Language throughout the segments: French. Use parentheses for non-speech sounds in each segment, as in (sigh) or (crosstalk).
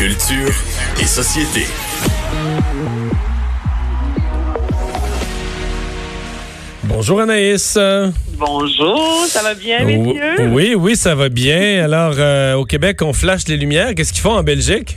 Culture et société. Bonjour Anaïs. Bonjour, ça va bien, messieurs? Oui, oui, ça va bien. Alors, euh, au Québec, on flash les lumières. Qu'est-ce qu'ils font en Belgique?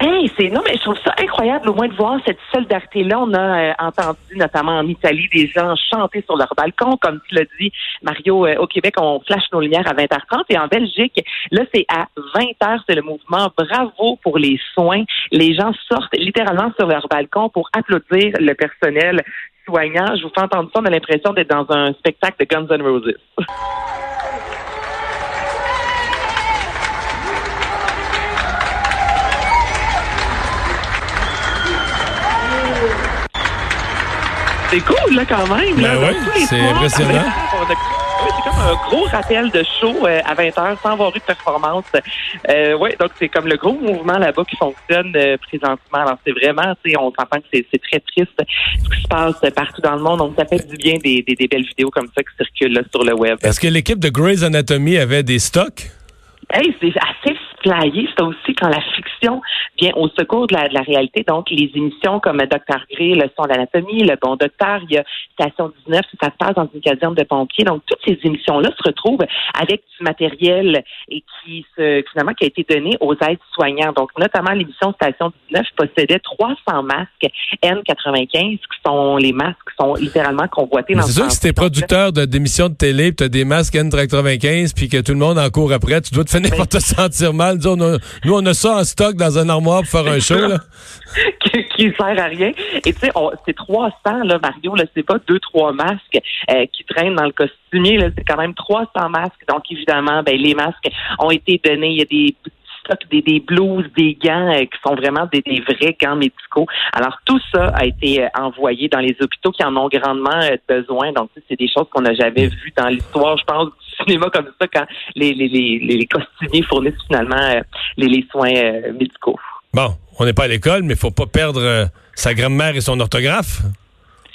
Hey, c'est non, mais je trouve ça incroyable au moins de voir cette solidarité-là. On a euh, entendu notamment en Italie des gens chanter sur leur balcon, comme tu l'as dit, Mario. Euh, au Québec, on flash nos lumières à 20h30 et en Belgique, là, c'est à 20h, c'est le mouvement. Bravo pour les soins. Les gens sortent littéralement sur leur balcon pour applaudir le personnel soignant. Je vous fais entendre ça, on a l'impression d'être dans un spectacle de Guns N' Roses. C'est cool, là, quand même. Ben oui, c'est impressionnant. c'est comme un gros rappel de show euh, à 20h sans avoir eu de performance. Euh, oui, donc c'est comme le gros mouvement là-bas qui fonctionne euh, présentement. Alors c'est vraiment, tu sais, on s'entend que c'est très triste ce qui se passe partout dans le monde. Donc ça fait du bien des, des, des belles vidéos comme ça qui circulent là, sur le web. Est-ce que l'équipe de Grey's Anatomy avait des stocks? Hey, c'est assez flyé. C'est aussi quand la fiction vient au secours de la, de la réalité. Donc, les émissions comme Docteur Gray, Le son d'anatomie, Le bon docteur, il y a Station 19, ça se passe dans une caserne de pompiers. Donc, toutes ces émissions-là se retrouvent avec du matériel et qui se, finalement, qui a été donné aux aides soignants. Donc, notamment l'émission Station 19 possédait 300 masques N95 qui sont les masques qui sont littéralement convoités dans C'est sûr que si t'es producteur d'émissions de télé, tu as des masques N95 puis que tout le monde en court après, tu dois te finir par te sentir mal. Nous, on a, nous, on a ça en stock dans un armoire pour faire un show. Là. (laughs) qui, qui sert à rien. Et tu sais, c'est 300, là, Mario, là, c'est pas deux, trois masques euh, qui traînent dans le costumier, là, c'est quand même 300 masques. Donc, évidemment, ben, les masques ont été donnés. Il y a des stocks, des, des blouses, des gants euh, qui sont vraiment des, des, vrais gants médicaux. Alors, tout ça a été euh, envoyé dans les hôpitaux qui en ont grandement euh, besoin. Donc, c'est des choses qu'on n'a jamais vues dans l'histoire, je pense, du cinéma comme ça, quand les, les, les, les costumiers fournissent finalement les, les soins médicaux. Bon, on n'est pas à l'école, mais il faut pas perdre sa grammaire et son orthographe.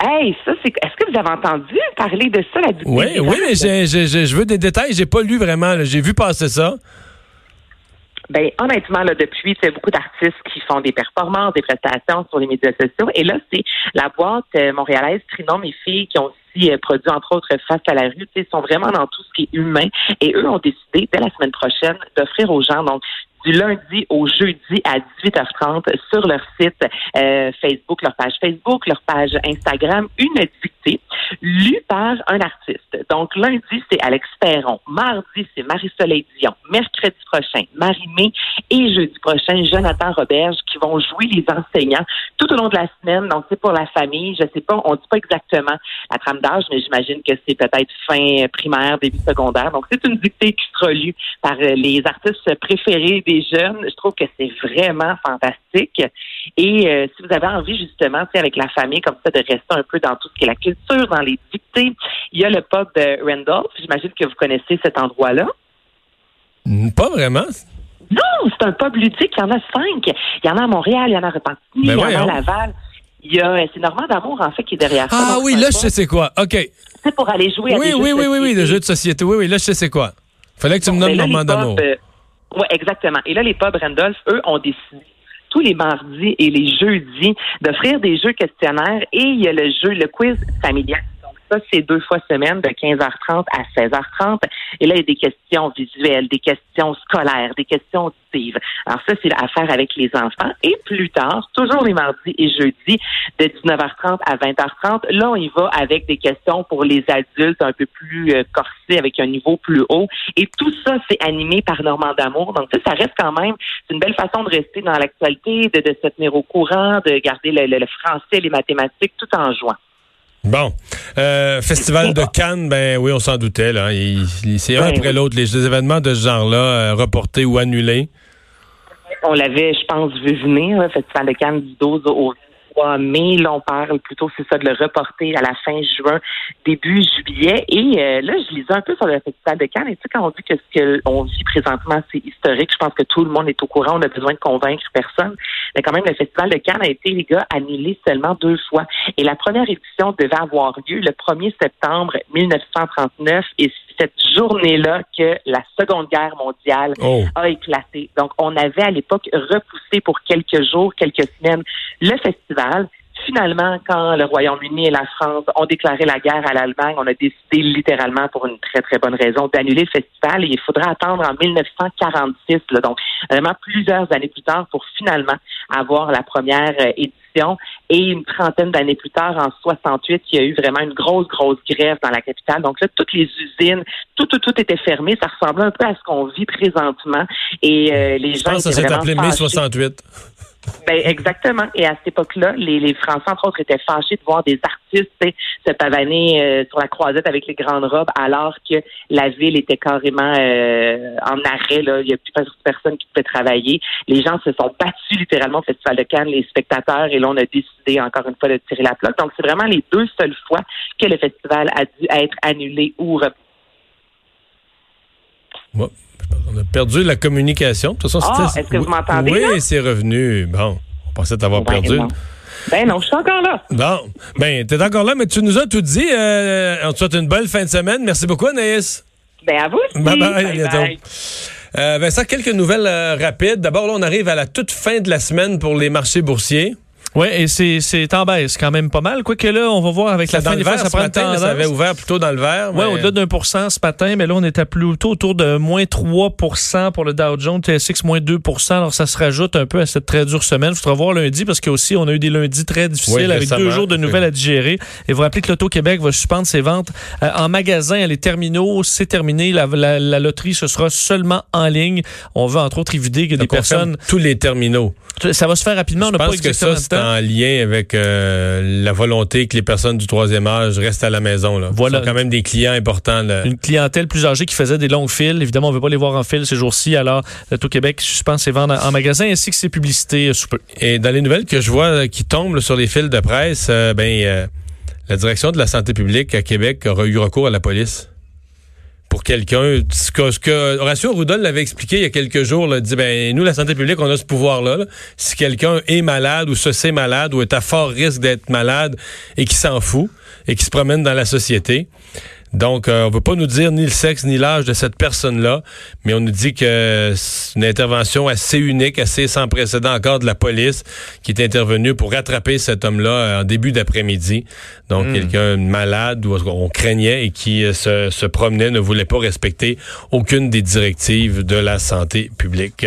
Hey, ça, c'est. Est-ce que vous avez entendu parler de ça, la Oui, oui, mais je veux des détails. J'ai pas lu vraiment. J'ai vu passer ça. Ben honnêtement, là, depuis, a beaucoup d'artistes qui font des performances, des prestations sur les médias sociaux. Et là, c'est la boîte euh, montréalaise Trinom et filles qui ont euh, produit, entre autres, Face à la rue. Ils sont vraiment dans tout ce qui est humain. Et eux ont décidé, dès la semaine prochaine, d'offrir aux gens donc du lundi au jeudi à 18h30 sur leur site euh, Facebook, leur page Facebook, leur page Instagram, une dictée lue par un artiste. Donc lundi, c'est Alex Perron. Mardi, c'est Marie-Soleil Dion. Mercredi prochain, Marie-Mé. Et jeudi prochain, Jonathan Roberge qui vont jouer les enseignants tout au long de la semaine. Donc c'est pour la famille. Je sais pas, on dit pas exactement la trame d'âge, mais j'imagine que c'est peut-être fin primaire, début secondaire. Donc c'est une dictée qui sera lue par euh, les artistes préférés des jeunes. Je trouve que c'est vraiment fantastique. Et euh, si vous avez envie justement, avec la famille comme ça, de rester un peu dans tout ce qui est la culture, dans les dictées, il y a le pub de Randolph. J'imagine que vous connaissez cet endroit-là. Pas vraiment. Non, c'est un pub ludique. Il y en a cinq. Il y en a à Montréal, il y en a à Repentigny, ben il y en a à Laval. Il y a, c'est Normand d'Amour, en fait, qui est derrière ça. Ah oui, là, je sais c'est quoi. OK. C'est pour aller jouer à oui, des oui, jeux oui, de oui, oui, le jeu de société. Oui, oui, là, je sais c'est quoi. Fallait que tu me nommes Normand d'Amour. Euh, oui, exactement. Et là, les pubs Randolph, eux, ont décidé tous les mardis et les jeudis d'offrir des jeux questionnaires et il y a le jeu, le quiz familial ça, c'est deux fois semaine de 15h30 à 16h30. Et là, il y a des questions visuelles, des questions scolaires, des questions auditives. Alors ça, c'est à faire avec les enfants. Et plus tard, toujours les mardis et jeudis, de 19h30 à 20h30, là, on y va avec des questions pour les adultes un peu plus euh, corsés, avec un niveau plus haut. Et tout ça, c'est animé par Normand D'Amour. Donc ça, ça reste quand même, c'est une belle façon de rester dans l'actualité, de, de se tenir au courant, de garder le, le, le français, les mathématiques, tout en jouant. Bon. Euh, Festival de Cannes, ben oui, on s'en doutait. Là. c'est un après l'autre. Les, événements de ce genre-là, euh, reportés ou annulés. On l'avait, je pense, vu venir, le Festival de Cannes du 12 au mais Là, on parle plutôt, c'est ça, de le reporter à la fin juin, début juillet. Et euh, là, je lisais un peu sur le Festival de Cannes. Et tu sais, quand on dit que ce qu'on vit présentement, c'est historique, je pense que tout le monde est au courant. On a besoin de convaincre personne. Mais quand même, le Festival de Cannes a été, les gars, annulé seulement deux fois. Et la première édition devait avoir lieu le 1er septembre 1939 et cette journée-là que la Seconde Guerre mondiale Oh. a éclaté. Donc, on avait à l'époque repoussé pour quelques jours, quelques semaines le festival. Finalement, quand le Royaume-Uni et la France ont déclaré la guerre à l'Allemagne, on a décidé littéralement pour une très très bonne raison d'annuler le festival et il faudra attendre en 1946, là, donc vraiment plusieurs années plus tard pour finalement avoir la première euh, et une trentaine d'années plus tard, en 68, il y a eu vraiment une grosse grosse grève dans la capitale. Donc là, toutes les usines, tout tout tout était fermé. Ça ressemblait un peu à ce qu'on vit présentement et euh, les Je gens pense que ça s'est appelé mai fâchés. 68. Ben exactement. Et à cette époque-là, les, les Français, entre autres, étaient fâchés de voir des artistes se pavaner euh, sur la croisette avec les grandes robes, alors que la ville était carrément euh, en arrêt. Là. Il n'y a plus personne qui pouvait travailler. Les gens se sont battus littéralement au Festival de Cannes, les spectateurs, et là, on a décidé encore une fois de tirer la plaque. Donc, c'est vraiment les deux seules fois que le festival a dû être annulé ou repoussé. On a perdu la communication. De toute façon, Ah, est-ce que vous Oui, m'entendez, Oui, c'est revenu. Bon, on pensait t'avoir Ben perdu. non. Ben non, je suis encore là. Bon, ben, t'es encore là, mais tu nous as tout dit. Euh, on te souhaite une belle fin de semaine. Merci beaucoup, Anaïs. Ben à vous aussi. Bye bye, à bientôt. Euh, Vincent, quelques nouvelles euh, rapides. D'abord, là, on arrive à la toute fin de la semaine pour les marchés boursiers. Oui, et c'est c'est en baisse quand même pas mal. Quoique là, on va voir avec la fin des vert ça ce prend matin, là, ça avait ouvert plutôt dans le vert. Oui, mais- au-delà d'un pour cent ce matin, mais là, on était plutôt autour de moins 3 pour le Dow Jones, TSX moins 2 Alors, ça se rajoute un peu à cette très dure semaine. Il faudra voir lundi parce qu'aussi, on a eu des lundis très difficiles Oui, avec deux jours de nouvelles à digérer. Et vous rappelez que l'Auto-Québec va suspendre ses ventes euh, en magasin, les terminaux. C'est terminé. La, la- la loterie, ce sera seulement en ligne. On veut, entre autres, éviter que des on ferme personnes... tous les terminaux. Ça va se faire rapidement. on Je n'a pas pense que exactement ça. En lien avec euh, la volonté que les personnes du troisième âge restent à la maison. Là. Voilà. Ce sont quand même des clients importants. là. une clientèle plus âgée qui faisait des longues files. Évidemment, on ne veut pas les voir en file ces jours-ci. Alors, l'Auto-Québec suspend ses ventes en magasin ainsi que ses publicités euh, sous peu. Et dans les nouvelles que je vois euh, qui tombent sur les fils de presse, euh, ben euh, la direction de la santé publique à Québec aura eu recours à la police pour quelqu'un. Ce que, ce que Horacio Arruda l'avait expliqué il y a quelques jours, là, dit ben nous la santé publique on a ce pouvoir-là. là. Si quelqu'un est malade ou se sait malade ou est à fort risque d'être malade et qui s'en fout et qui se promène dans la société. Donc, euh, on veut pas nous dire ni le sexe ni l'âge de cette personne-là, mais on nous dit que c'est une intervention assez unique, assez sans précédent encore de la police qui est intervenue pour rattraper cet homme-là euh, en début d'après-midi. Donc, quelqu'un de malade ou on craignait et qui euh, se, se promenait, ne voulait pas respecter aucune des directives de la santé publique.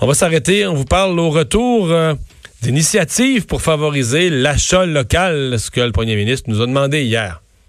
On va s'arrêter. On vous parle au retour. euh, d'initiatives pour favoriser l'achat local, ce que le premier ministre nous a demandé hier.